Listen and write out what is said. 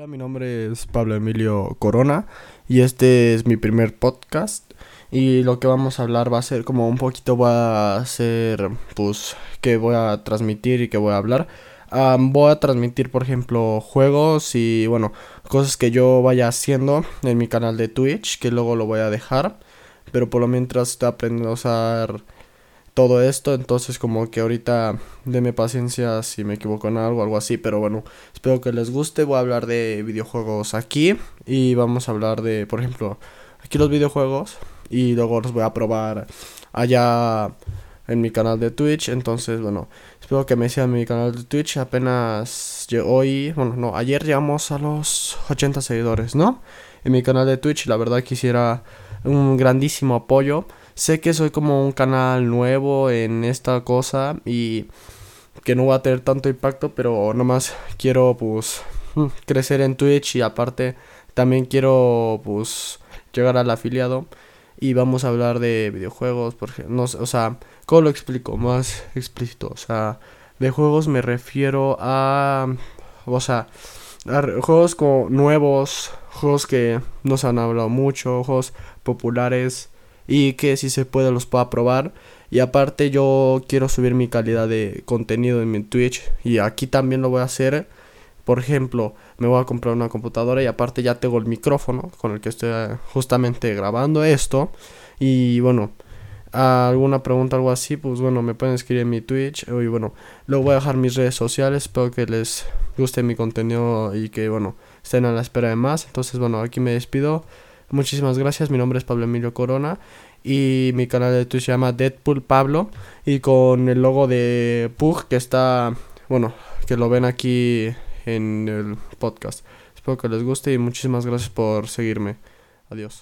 Hola, mi nombre es Pablo Emilio Corona y este es mi primer podcast y lo que vamos a hablar va a ser como un poquito va a ser pues que voy a transmitir y que voy a hablar. voy a transmitir por ejemplo juegos y bueno cosas que yo vaya haciendo en mi canal de Twitch que luego lo voy a dejar pero por lo mientras estoy aprendiendo a usar todo esto. Entonces como que ahorita denme paciencia si me equivoco en algo, algo así. Pero bueno, espero que les guste. Voy a hablar de videojuegos aquí. Y vamos a hablar de, por ejemplo, aquí los videojuegos. Y luego los voy a probar allá en mi canal de Twitch. Entonces, bueno, espero que me sigan mi canal de Twitch. Apenas hoy, bueno, no, ayer llegamos a los 80 seguidores, ¿no? En mi canal de Twitch. La verdad quisiera un grandísimo apoyo. Sé que soy como un canal nuevo en esta cosa y que no va a tener tanto impacto, pero nomás quiero pues mm, crecer en Twitch y aparte también quiero pues llegar al afiliado y vamos a hablar de videojuegos, porque no o sea, ¿cómo lo explico? Más explícito, o sea, de juegos me refiero a o sea, a juegos como nuevos, juegos que no se han hablado mucho, juegos populares y que si se puede los pueda probar. Y aparte yo quiero subir mi calidad de contenido en mi Twitch y aquí también lo voy a hacer. Por ejemplo, me voy a comprar una computadora y aparte ya tengo el micrófono con el que estoy eh, justamente grabando esto. Y bueno, alguna pregunta, algo así, pues bueno, me pueden escribir en mi Twitch. Y bueno, luego voy a dejar mis redes sociales. Espero que les guste mi contenido y que bueno, estén a la espera de más. Entonces, bueno, aquí me despido. Muchísimas gracias, mi nombre es Pablo Emilio Corona y mi canal de Twitch se llama Deadpool Pablo y con el logo de Pug que está, bueno, que lo ven aquí en el podcast. Espero que les guste y muchísimas gracias por seguirme. Adiós.